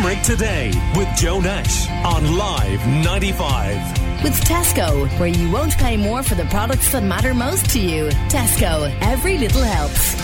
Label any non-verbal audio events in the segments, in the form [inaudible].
Limerick Today with Joe Nash on Live 95. With Tesco, where you won't pay more for the products that matter most to you. Tesco, every little helps.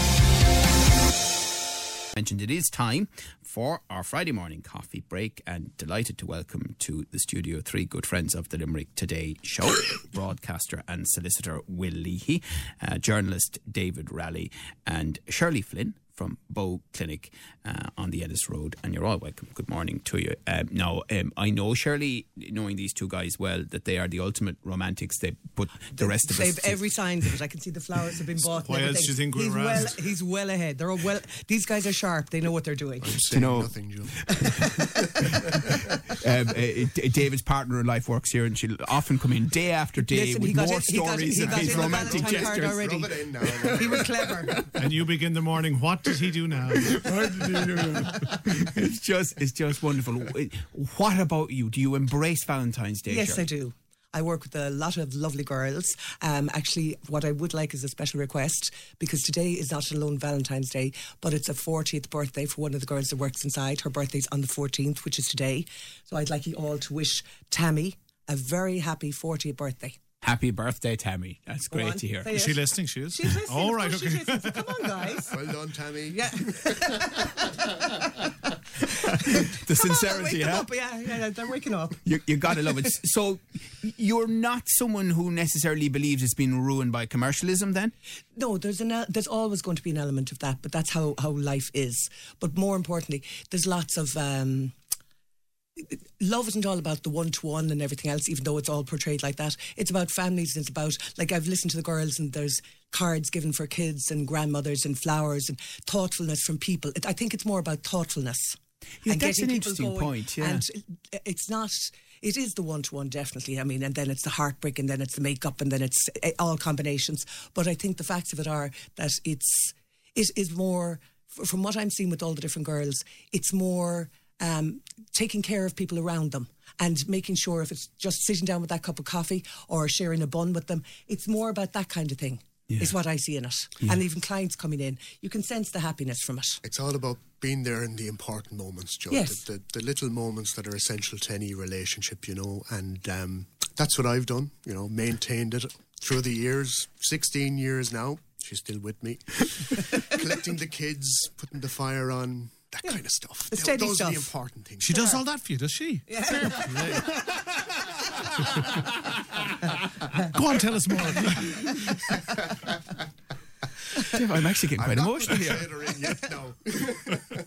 mentioned it is time for our Friday morning coffee break and delighted to welcome to the studio three good friends of the Limerick Today show [coughs] broadcaster and solicitor Will Leahy, uh, journalist David Raleigh, and Shirley Flynn from Bow Clinic uh, on the Ennis Road. And you're all welcome. Good morning to you. Um, now, um, I know, Shirley, knowing these two guys well, that they are the ultimate romantics. They put the rest of us. They've to- every sign of it. I can see the flowers have been bought. why else everything. do you think we're he's around? well, he's well ahead. They're all well. These guys are sharp. They know what they're doing. Saying know- nothing, Joe. [laughs] um, uh, David's partner in life works here, and she'll often come in day after day Listen, with he more in- stories he of his romantic Valentine card gestures. already. Rub it in now. He was clever. and you begin the morning. What does he do now? [laughs] it's just, it's just wonderful. What about you? Do you embrace Valentine's Day? yes, Shirley? I do. I work with a lot of lovely girls. Um, actually, what I would like is a special request because today is not alone Valentine's Day, but it's a 40th birthday for one of the girls that works inside. Her birthday's on the 14th, which is today. So I'd like you all to wish Tammy a very happy 40th birthday. Happy birthday, Tammy. That's great on, to hear. Is she listening? She is. She's listening. All of right. course Okay. she's listening. Come on, guys. Well done, Tammy. Yeah. [laughs] The Come on, sincerity, wake them up. Yeah, yeah, yeah, they're waking up. You, you gotta love it. So, you're not someone who necessarily believes it's been ruined by commercialism, then? No, there's an there's always going to be an element of that, but that's how how life is. But more importantly, there's lots of. Um, Love isn't all about the one to one and everything else, even though it's all portrayed like that. It's about families and it's about, like, I've listened to the girls and there's cards given for kids and grandmothers and flowers and thoughtfulness from people. It, I think it's more about thoughtfulness. Yeah, and that's an interesting point, yeah. And it- it's not, it is the one to one, definitely. I mean, and then it's the heartbreak and then it's the makeup and then it's eh, all combinations. But I think the facts of it are that it's, it is more, from what I'm seeing with all the different girls, it's more um, taking care of people around them and making sure if it's just sitting down with that cup of coffee or sharing a bun with them, it's more about that kind of thing. Is what I see in it. And even clients coming in, you can sense the happiness from it. It's all about being there in the important moments, Joe. Yes. The, the, the little moments that are essential to any relationship, you know. And um, that's what I've done, you know, maintained it through the years, 16 years now. She's still with me. [laughs] Collecting the kids, putting the fire on, that kind of stuff. The steady Those are the important things. She does all that for you, does she? Fair play. Go on, tell us more. [laughs] I'm actually getting quite I'm not emotional here. her in yet, no. [laughs]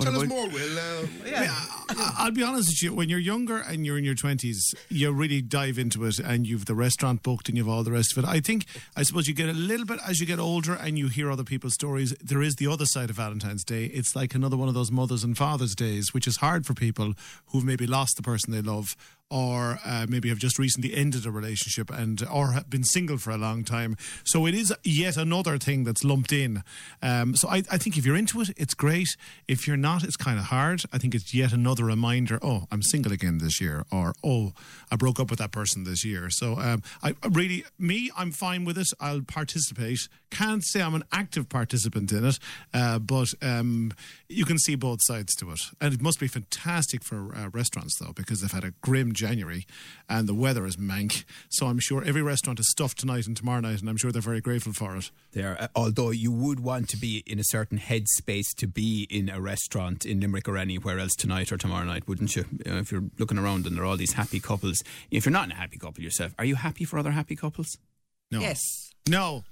Tell us more, Will. Uh, I- I'll be honest with you. When you're younger and you're in your twenties, you really dive into it, and you've the restaurant booked, and you've all the rest of it. I think, I suppose, you get a little bit as you get older, and you hear other people's stories. There is the other side of Valentine's Day. It's like another one of those mothers and fathers' days, which is hard for people who've maybe lost the person they love, or uh, maybe have just recently ended a relationship and or have been single for a long time. So it is yet another thing that's lumped in. Um, so I, I think if you're into it, it's great. If you're not, it's kind of hard. I think it's yet another reminder. Oh, I'm single again this year, or oh, I broke up with that person this year. So um, I really, me, I'm fine with it. I'll participate. Can't say I'm an active participant in it, uh, but um, you can see both sides to it, and it must be fantastic for uh, restaurants though, because they've had a grim January, and the weather is mank. So I'm sure every restaurant is stuffed tonight and tomorrow night, and I'm sure they're very grateful for it. There, uh, although you would want to be in a certain headspace to be in a restaurant in Limerick or anywhere else tonight or tomorrow night, wouldn't you? Uh, if you're looking around and there are all these happy couples, if you're not in a happy couple yourself, are you happy for other happy couples? No, Yes. no,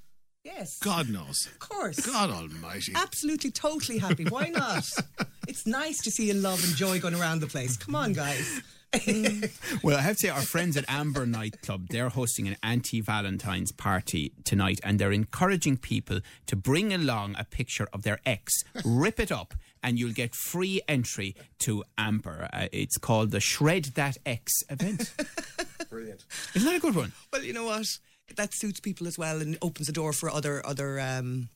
Yes. God knows, Of course. God Almighty. Absolutely, totally happy. Why not? [laughs] it's nice to see love and joy going around the place. Come on, guys. Well, I have to say, our friends at Amber Nightclub, they're hosting an anti Valentine's party tonight, and they're encouraging people to bring along a picture of their ex, rip it up, and you'll get free entry to Amper. Uh, it's called the Shred That X event. [laughs] Brilliant. Isn't that a good one? Well, you know what? That suits people as well and opens the door for other other um,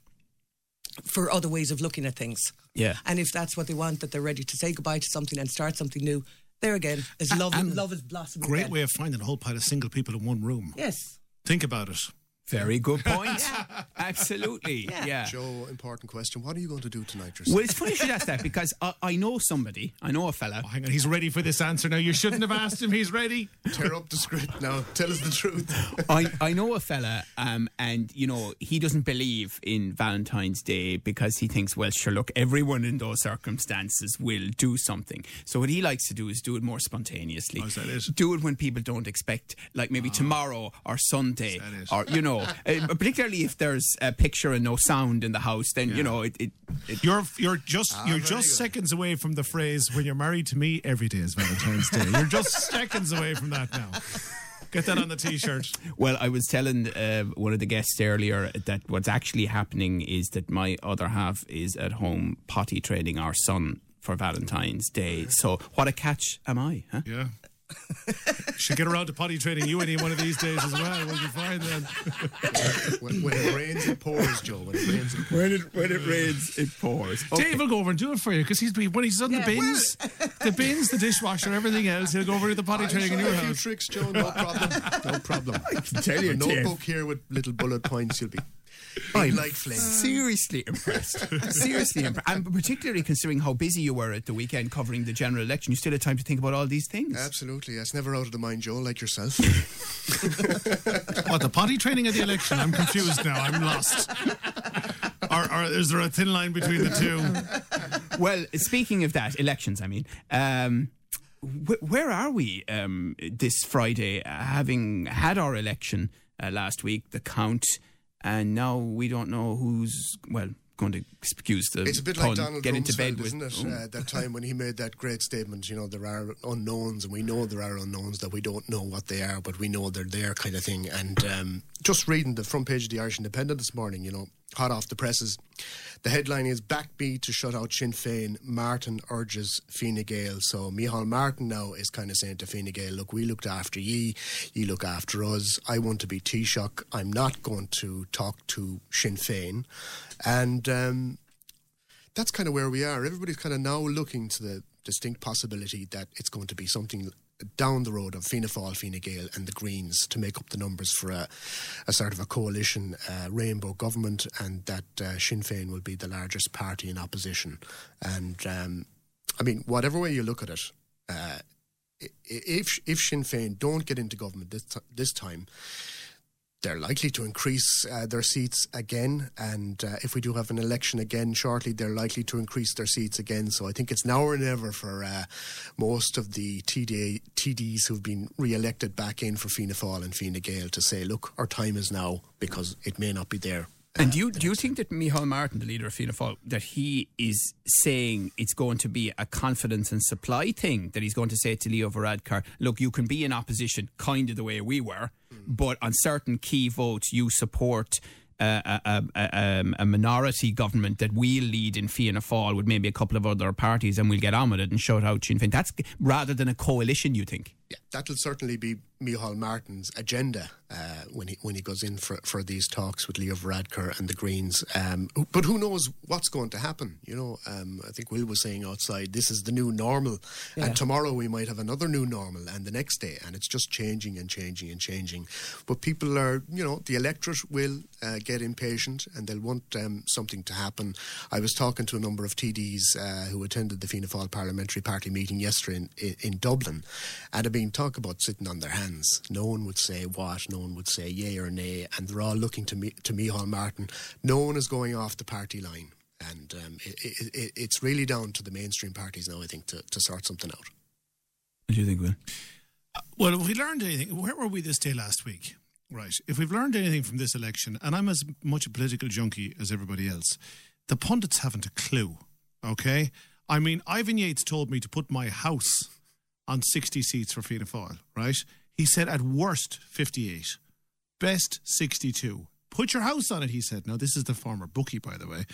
for other ways of looking at things. Yeah. And if that's what they want, that they're ready to say goodbye to something and start something new. There again, is love. and love is blossoming. Great again. way of finding a whole pile of single people in one room. Yes. Think about it. Very good [laughs] point. Absolutely. Yeah. Joe, important question. What are you going to do tonight yourself? Well, it's funny you should ask that because I, I know somebody, I know a fella. Oh, hang on, he's ready for this answer now. You shouldn't have asked him. He's ready. Tear up the script now. Tell us the truth. I, I know a fella, um, and you know he doesn't believe in Valentine's Day because he thinks, well, sure, look, everyone in those circumstances will do something. So what he likes to do is do it more spontaneously. Oh, is that it? Do it when people don't expect, like maybe tomorrow or Sunday, that it? or you know, [laughs] uh, particularly if there's a picture and no sound in the house, then you know it. it, it You're you're just you're just good. seconds away from the phrase "When you're married to me, every day is Valentine's Day." You're just [laughs] seconds away from that now. Get that on the t-shirt. Well, I was telling uh, one of the guests earlier that what's actually happening is that my other half is at home potty training our son for Valentine's Day. So, what a catch am I? Huh? Yeah. Should get around to potty training you any one of these days as well. We'll be fine then. when, when it rains, it pours, Joe. When it rains, it pours. When it when it rains, it pours. Dave will go over and do it for you because he's be- when he's done the bins, the bins, the dishwasher, everything else. He'll go over to the potty I'll training in your you a few house. tricks, Joe. No problem. No [laughs] problem. I can tell you, a Dave. notebook here with little bullet points. You'll be I'm like flame. [laughs] seriously impressed. seriously impressed. And particularly considering how busy you were at the weekend covering the general election, you still had time to think about all these things. Absolutely. That's never out of the mind, Joe, like yourself. [laughs] What the potty training of the election? I'm confused now. I'm lost. Or, or is there a thin line between the two? Well, speaking of that, elections, I mean, um, wh- where are we um, this Friday, uh, having had our election uh, last week, the count, and now we don't know who's, well, going to excuse the It's a bit like Donald get into bed with. isn't it? Uh, that time when he made that great statement, you know, there are unknowns, and we know there are unknowns that we don't know what they are, but we know they're there, kind of thing. And um, just reading the front page of the Irish Independent this morning, you know, hot off the presses, the headline is Backbeat to shut out Sinn Féin. Martin urges Fine Gael. So Micheál Martin now is kind of saying to Fine Gael, look, we looked after ye, ye look after us. I want to be Taoiseach. I'm not going to talk to Sinn Féin. And um, that's kind of where we are. Everybody's kind of now looking to the distinct possibility that it's going to be something down the road of Fianna Fáil, Fine Gael, and the Greens to make up the numbers for a, a sort of a coalition uh, rainbow government, and that uh, Sinn Féin will be the largest party in opposition. And um, I mean, whatever way you look at it, uh, if if Sinn Féin don't get into government this this time, they're likely to increase uh, their seats again. And uh, if we do have an election again shortly, they're likely to increase their seats again. So I think it's now or never for uh, most of the TD, TDs who've been re elected back in for Fianna Fáil and Fianna Gael to say, look, our time is now because it may not be there. And do you do you think that Micheál Martin, the leader of Fianna Fáil, that he is saying it's going to be a confidence and supply thing? That he's going to say to Leo Varadkar, "Look, you can be in opposition, kind of the way we were, but on certain key votes, you support." Uh, a, a, a, um, a minority government that we'll lead in Fianna Fáil with maybe a couple of other parties and we'll get on with it and shout out Sinn Féin. That's rather than a coalition, you think? Yeah, that'll certainly be Micheál Martin's agenda uh, when he when he goes in for, for these talks with Leo Varadkar and the Greens. Um, but who knows what's going to happen? You know, um, I think Will was saying outside, this is the new normal, and tomorrow we might have another new normal, and the next day, and it's just changing and changing and changing. But people are, you know, the electorate will uh, get impatient and they'll want um, something to happen. I was talking to a number of TDs uh, who attended the Fianna Fáil Parliamentary Party meeting yesterday in, in, in Dublin, and have been talk about sitting on their hands. No one would say what, no one would say yay or nay, and they're all looking to me to Micheál Martin. No one is going off the party line, and um, it, it, it, it's really down to the mainstream parties now. I think to, to sort something out. What do you think, Will? Well, if we learned anything, where were we this day last week? Right. If we've learned anything from this election, and I'm as much a political junkie as everybody else, the pundits haven't a clue. Okay? I mean, Ivan Yates told me to put my house on 60 seats for Fianna Fáil, right? He said at worst 58, best 62. Put your house on it, he said. Now, this is the former bookie, by the way.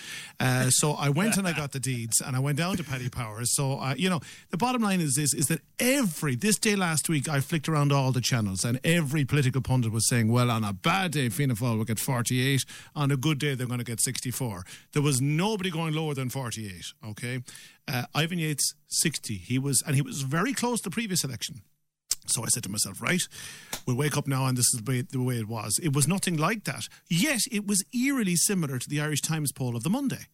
Uh, so I went and I got the deeds and I went down to Paddy Powers. So, uh, you know, the bottom line is this, is that every, this day last week, I flicked around all the channels and every political pundit was saying, well, on a bad day, Fianna Fáil will get 48. On a good day, they're going to get 64. There was nobody going lower than 48, okay? Uh, Ivan Yates, 60. He was, and he was very close to the previous election. So I said to myself, right, we'll wake up now and this is the way, the way it was. It was nothing like that. Yet it was eerily similar to the Irish Times poll of the Monday.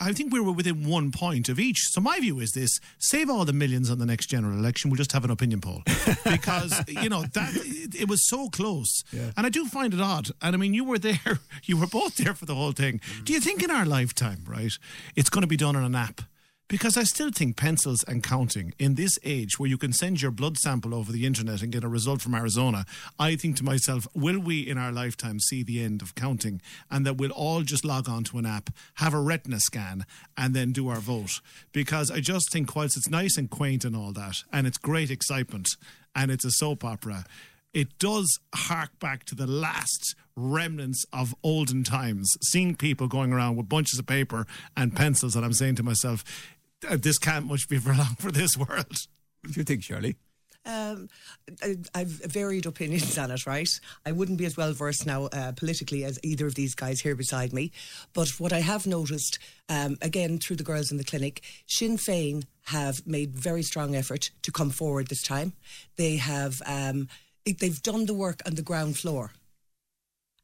I think we were within one point of each. So my view is this: save all the millions on the next general election. We'll just have an opinion poll [laughs] because you know that it, it was so close. And I do find it odd. And I mean, you were there; [laughs] you were both there for the whole thing. Mm. Do you think in our lifetime, right, it's going to be done on an app? Because I still think pencils and counting in this age where you can send your blood sample over the internet and get a result from Arizona, I think to myself, will we in our lifetime see the end of counting and that we'll all just log on to an app, have a retina scan, and then do our vote? Because I just think, whilst it's nice and quaint and all that, and it's great excitement, and it's a soap opera, it does hark back to the last remnants of olden times, seeing people going around with bunches of paper and pencils, and I'm saying to myself, "Uh, this can't much be for long for this world. What do you think, Shirley? Um, I, I've varied opinions on it, right? I wouldn't be as well versed now uh, politically as either of these guys here beside me. But what I have noticed, um, again, through the girls in the clinic, Sinn Féin have made very strong effort to come forward this time. They have, um, it, they've done the work on the ground floor.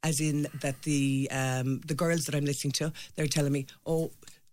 As in that the um, the girls that I'm listening to, they're telling me, oh,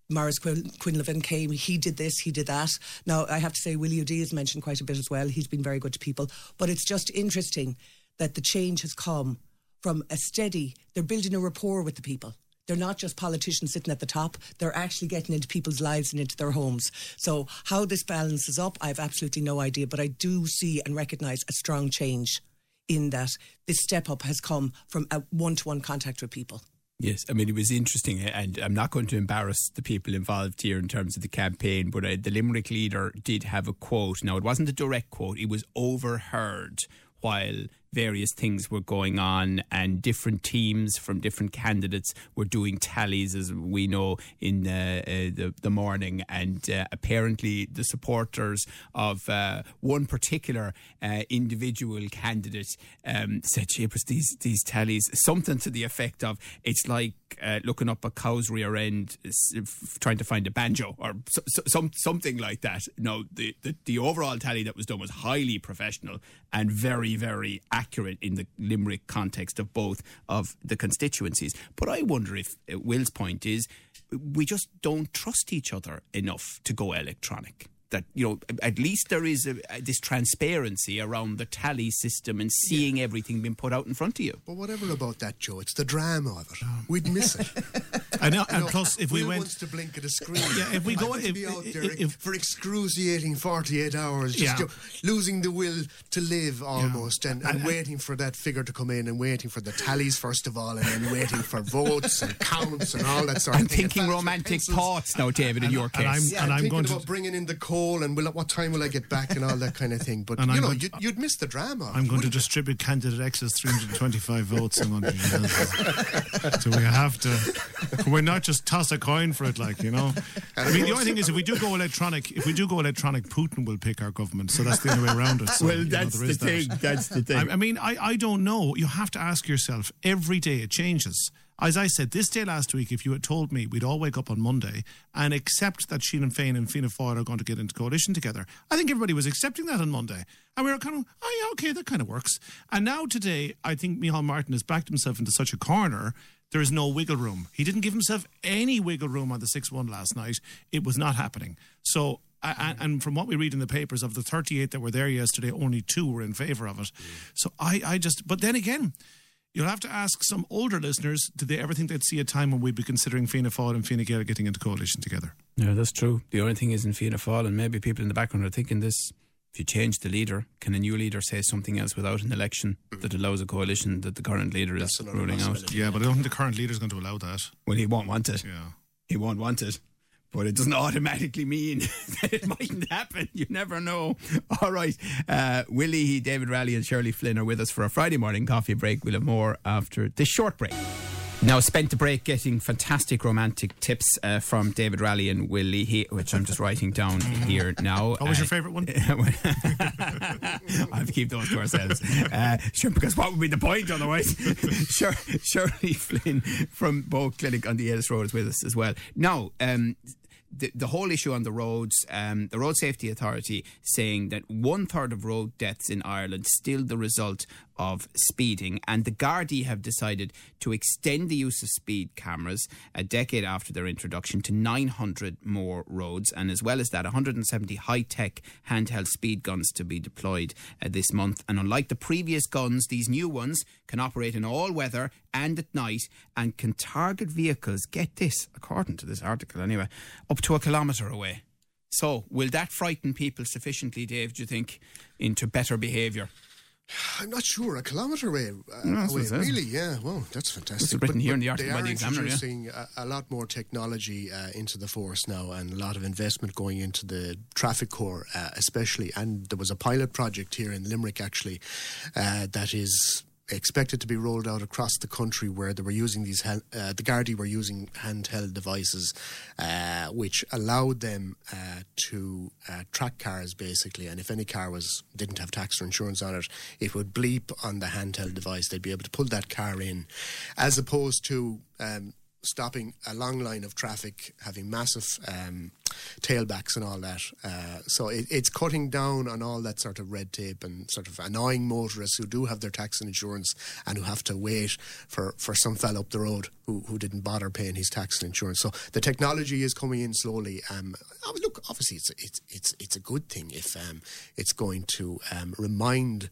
Maurice Quin- Quinlivan came, he did this, he did that. Now, I have to say, Willie O'Dea has mentioned quite a bit as well. He's been very good to people. But it's just interesting that the change has come from a steady, they're building a rapport with the people. They're not just politicians sitting at the top, they're actually getting into people's lives and into their homes. So, how this balances up, I have absolutely no idea. But I do see and recognise a strong change in that this step up has come from a one to one contact with people. Yes, I mean, it was interesting, and I'm not going to embarrass the people involved here in terms of the campaign, but uh, the Limerick leader did have a quote. Now, it wasn't a direct quote, it was overheard while various things were going on and different teams from different candidates were doing tallies as we know in uh, uh, the, the morning. And uh, apparently the supporters of uh, one particular uh, individual candidate um, said "Gee, it these these tallies. Something to the effect of it's like looking up a cow's rear end trying to find a banjo or so, so, some something like that. No the, the the overall tally that was done was highly professional and very very accurate in the Limerick context of both of the constituencies. But I wonder if uh, Will's point is we just don't trust each other enough to go electronic. That you know, at least there is a, a- this transparency around the tally system and seeing everything being put out in front of you. But whatever about that, Joe, it's the drama of it. Oh. We'd miss it. [laughs] I know, You and know, plus, if we went, wants to blink at a screen. Yeah, if we I go- to if- be out there if- for excruciating 48 hours, just Yeah. losing the will to live almost, and, and waiting for that figure to come in, and waiting for the tallies first of all, and then waiting for votes and counts and all that sort I'm of thing. I'm thinking romantic thoughts now, David, in your and case. I'm- Yeah, and I'm I'm thinking going to- about bringing in the coal and will, what time will I get back and all that kind of thing. But And you I'm know, going- you'd, you'd miss the drama. I'm going to distribute candidate X's 325 votes. I'm going to, so we have to. We're not just toss a coin for it, like you know. I mean, the only thing is, if we do go electronic, if we do go electronic, Putin will pick our government. So that's the only way around it. So, well, you know, that's the is that. thing. That's the thing. I, I mean, I, I don't know. You have to ask yourself every day it changes. As I said, this day last week, if you had told me we'd all wake up on Monday and accept that Sheen and Féin and Fianna Fáil are going to get into coalition together, I think everybody was accepting that on Monday. And we were kind of, oh yeah, okay, that kind of works. And now today, I think Micheál Martin has backed himself into such a corner, there is no wiggle room. He didn't give himself any wiggle room on the 6 1 last night. It was not happening. So a- and from what we read in the papers, of the 38 that were there yesterday, only two were in favour of it. Mm. So I, I just, but then again, you'll have to ask some older listeners, did they ever think they'd see a time when we'd be considering Fianna Fáil and Fine Gael getting into coalition together? Yeah, that's true. The only thing is in Fianna Fáil, and maybe people in the background are thinking this. If you change the leader, can a new leader say something else without an election that allows a coalition that the current leader is That's another ruling out? Yeah, but I don't think the current leader is going to allow that. Well, he won't want it. Yeah. He won't want it. But it doesn't [laughs] automatically mean [laughs] that it mightn't happen. You never know. [laughs] All right. Uh, Willie, David Raleigh, and Shirley Flynn are with us for a Friday morning coffee break. We'll have more after this short break. Now, spent the break getting fantastic romantic tips uh, from David Raleigh and Will Leahy, which I'm just writing down [laughs] here now. What was Uh, your favourite one? [laughs] I have to keep those to ourselves. Uh, sure, because what would be the point otherwise? [laughs] Shir- Shirley Flynn from Bow Clinic on the Ennis Road is with us as well. Now, um, the, the whole issue on the roads, um, the Road Safety Authority saying that one third of road deaths in Ireland still the result of speeding, and the Gardaí have decided to extend the use of speed cameras a decade after their introduction to 900 more roads, and as well as that, 170 high tech handheld speed guns to be deployed uh, this month. And unlike the previous guns, these new ones can operate in all weather and at night and can target vehicles, get this, according to this article anyway, up to a kilometre away. So, will that frighten people sufficiently, Dave, do you think, into better behaviour? I'm not sure. A kilometre away, uh, No, away what it says. really? Yeah. Well, that's fantastic. It's written here in the they article by are the Examiner, yeah. introducing a, a lot more technology uh, into the force now, and a lot of investment going into the traffic corps, uh, especially. And there was a pilot project here in Limerick, actually, uh, that is expected to be rolled out across the country where they were using these uh, the Gardaí were using handheld devices uh, which allowed them uh, to uh, track cars basically. And if any car was didn't have tax or insurance on it it would bleep on the handheld device. They'd be able to pull that car in as opposed to um, stopping a long line of traffic, having massive um, tailbacks and all that. Uh, so it, it's cutting down on all that sort of red tape and sort of annoying motorists who do have their tax and insurance and who have to wait for, for some fella up the road who, who didn't bother paying his tax and insurance. So the technology is coming in slowly. Um, mean, look, obviously it's it's it's it's a good thing if um, it's going to um, remind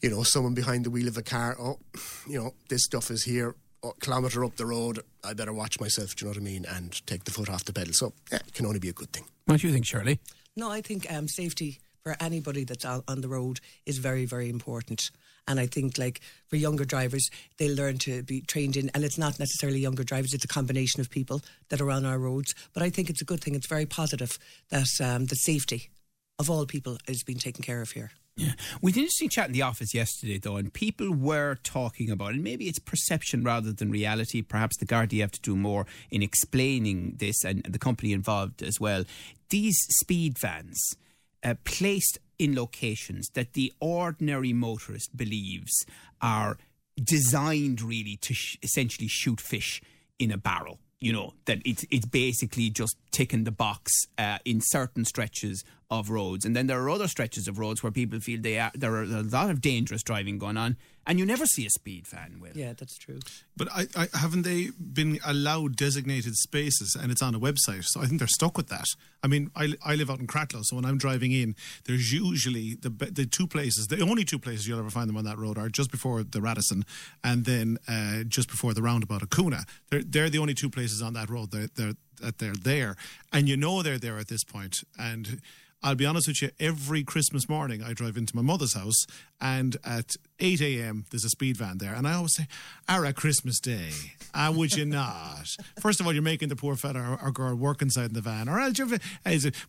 you know someone behind the wheel of a car. Oh, you know this stuff is here kilometre up the road, I better watch myself, do you know what I mean, and take the foot off the pedal. So, yeah, it can only be a good thing. What do you think, Shirley? No, I think um, safety for anybody that's on, on the road is very, very important. And I think, like for younger drivers, they'll learn to be trained in, and it's not necessarily younger drivers; it's a combination of people that are on our roads. But I think it's a good thing. It's very positive that um, the safety of all people is being taken care of here. Yeah. We did an interesting chat in the office yesterday, though, and people were talking about, and maybe it's perception rather than reality. Perhaps the Gardaí have to do more in explaining this, and the company involved as well. These speed vans uh, placed in locations that the ordinary motorist believes are designed really to sh- essentially shoot fish in a barrel. You know that it's it's basically just ticking the box uh, in certain stretches of roads, and then there are other stretches of roads where people feel they are there are a lot of dangerous driving going on, and you never see a speed fan. Will Yeah, that's true. But I, I, haven't they been allowed designated spaces and it's on a website? So I think they're stuck with that. I mean, I, I live out in Cratloe, so when I'm driving in, there's usually the the two places, the only two places you'll ever find them on that road are just before the Radisson and then uh, just before the roundabout of Coonagh. They're, they're the only two places on that road they're, they're, that they're there. And you know they're there at this point. And I'll be honest with you, every Christmas morning I drive into my mother's house and at 8 a.m. there's a speed van there. And I always say, Ara Christmas Day, ah, would you not? [laughs] First of all, you're making the poor fella or, or girl work inside in the van. Or else?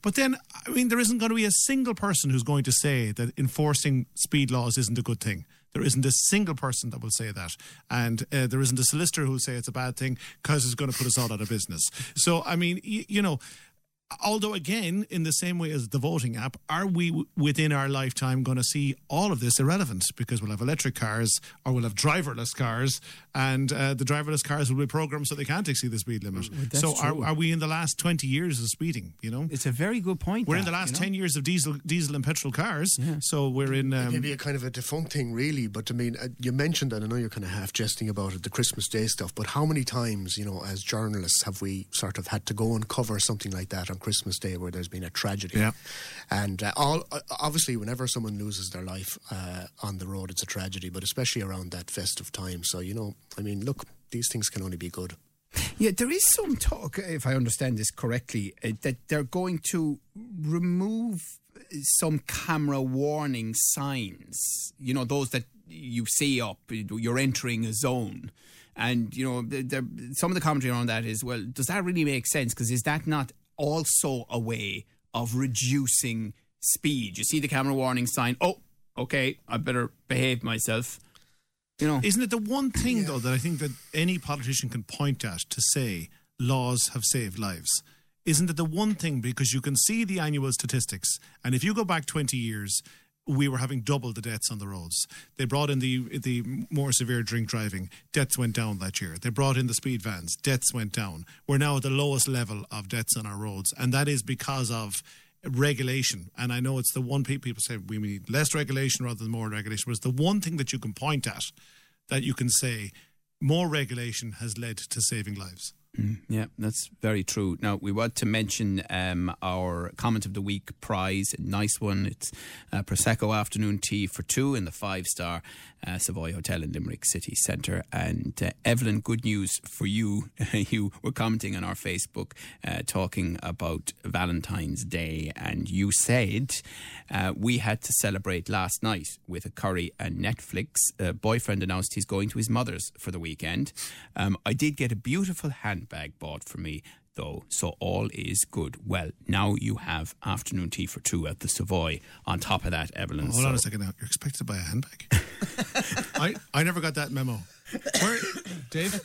But then, I mean, there isn't going to be a single person who's going to say that enforcing speed laws isn't a good thing. There isn't a single person that will say that. And uh, there isn't a solicitor who will say it's a bad thing because it's going to put us all out of business. So, I mean, y- you know, although again in the same way as the voting app are we w- within our lifetime going to see all of this irrelevant because we'll have electric cars or we'll have driverless cars and uh, the driverless cars will be programmed so they can't exceed the speed limit that's so are, are we in the last 20 years of speeding you know it's a very good point. we're in the last you know? 10 years of diesel diesel and petrol cars so we're in um, Maybe a kind of a defunct thing, really. But I mean, uh, you mentioned, and I know you're kind of half jesting about it, the Christmas Day stuff. But how many times, you know, as journalists, have we sort of had to go and cover something like that on Christmas Day, where there's been a tragedy? Yeah. And uh, all uh, obviously, whenever someone loses their life uh, on the road, it's a tragedy. But especially around that festive time. So you know, I mean, look, these things can only be good. Yeah, there is some talk, if I understand this correctly, uh, that they're going to remove some camera warning signs. You know, those that you see up, you're entering a zone. And, you know, the, the, some of the commentary on that is, well, does that really make sense? Because is that not also a way of reducing speed? You see the camera warning sign, oh, okay, I better behave myself. You know, Isn't it the one thing, though, that I think that any politician can point at to say laws have saved lives? Isn't it the one thing because you can see the annual statistics, and if you go back 20 years, we were having double the deaths on the roads. They brought in the the more severe drink driving. Deaths went down that year. They brought in the speed vans. Deaths went down. We're now at the lowest level of deaths on our roads, and that is because of regulation. And I know it's the one pe- people say we need less regulation rather than more regulation. It's the one thing that you can point at that you can say more regulation has led to saving lives. Yeah, that's very true. Now, we want to mention um, our Comment of the Week prize. Nice one. It's uh, Prosecco afternoon tea for two in the five star uh, Savoy Hotel in Limerick City Centre. And uh, Evelyn, good news for you. [laughs] you were commenting on our Facebook uh, talking about Valentine's Day, and you said uh, we had to celebrate last night with a curry and Netflix. Uh, boyfriend announced he's going to his mother's for the weekend. Um, I did get a beautiful handbag bought for me. Though, so all is good. Well, now you have afternoon tea for two at the Savoy. On top of that, Evelyn. Hold on a second now. You're expected to buy a handbag. [laughs] I, I never got that memo. Where, Dave?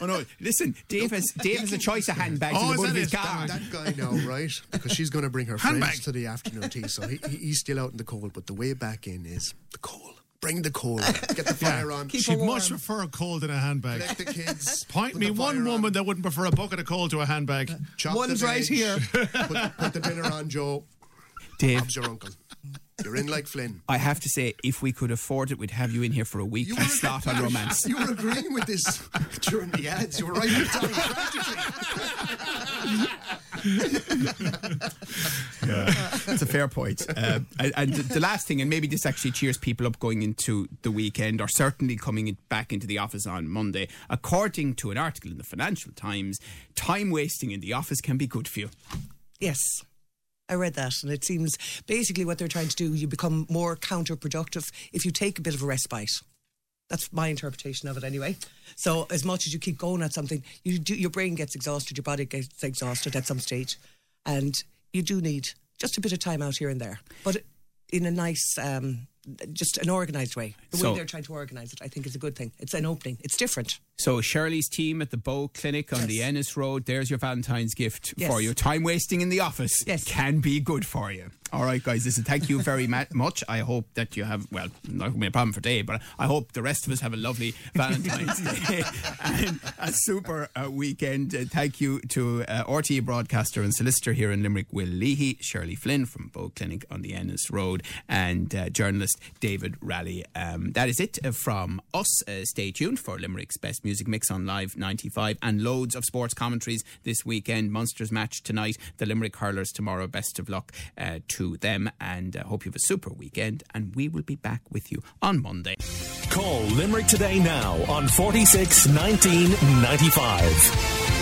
Oh no! Listen, Dave has Dave has a choice of handbags Oh, in the oh, is boot of that his car. That guy now, right? Because she's going to bring her Handbag. friends to the afternoon tea, so he, he- he's still out in the cold. But the way back in is the coal. Bring the coal. Get the [laughs] fire on. Keep She'd much prefer a coal than a handbag. Let the kids. [laughs] Point put me one fire on, woman that wouldn't prefer a bucket of coal to a handbag. chop One's the right here. [laughs] Put, put the dinner on, Joe. Dave, Bob's your uncle. You're in like Flynn. I have to say, if we could afford it, we'd have you in here for a week and slot on romance. You were agreeing with this during the ads. You were right on time, practically. That's [laughs] a fair point. Uh, and and the last thing, and maybe this actually cheers people up going into the weekend, or certainly coming in, back into the office on Monday. According to an article in the Financial Times, time wasting in the office can be good for you. Yes. I read that, and it seems basically what they're trying to do, you become more counterproductive if you take a bit of a respite. That's my interpretation of it, anyway. So, as much as you keep going at something, you do, your brain gets exhausted, your body gets exhausted at some stage, and you do need just a bit of time out here and there, but in a nice, um, just an organised way. The So- way they're trying to organise it, I think, is a good thing. It's an opening. It's different. So Shirley's team at the Bow Clinic on the Ennis Road, there's your Valentine's gift Yes. for you. Time wasting in the office Yes. can be good for you. All right, guys, listen, thank you very [laughs] much. I hope that you have, well, not to be a problem for Dave, but I hope the rest of us have a lovely Valentine's [laughs] Day and a super uh, weekend. Uh, thank you to uh, RTE broadcaster and solicitor here in Limerick, Will Leahy, Shirley Flynn from Bow Clinic on the Ennis Road, and uh, journalist David Raleigh. Um, that is it uh, from us. Uh, stay tuned for Limerick's best music mix on Live 95 and loads of sports commentaries this weekend. Munster's match tonight, the Limerick Hurlers tomorrow. Best of luck uh, to them, and uh, hope you have a super weekend. And we will be back with you on Monday. Call Limerick today now on 46 19 95.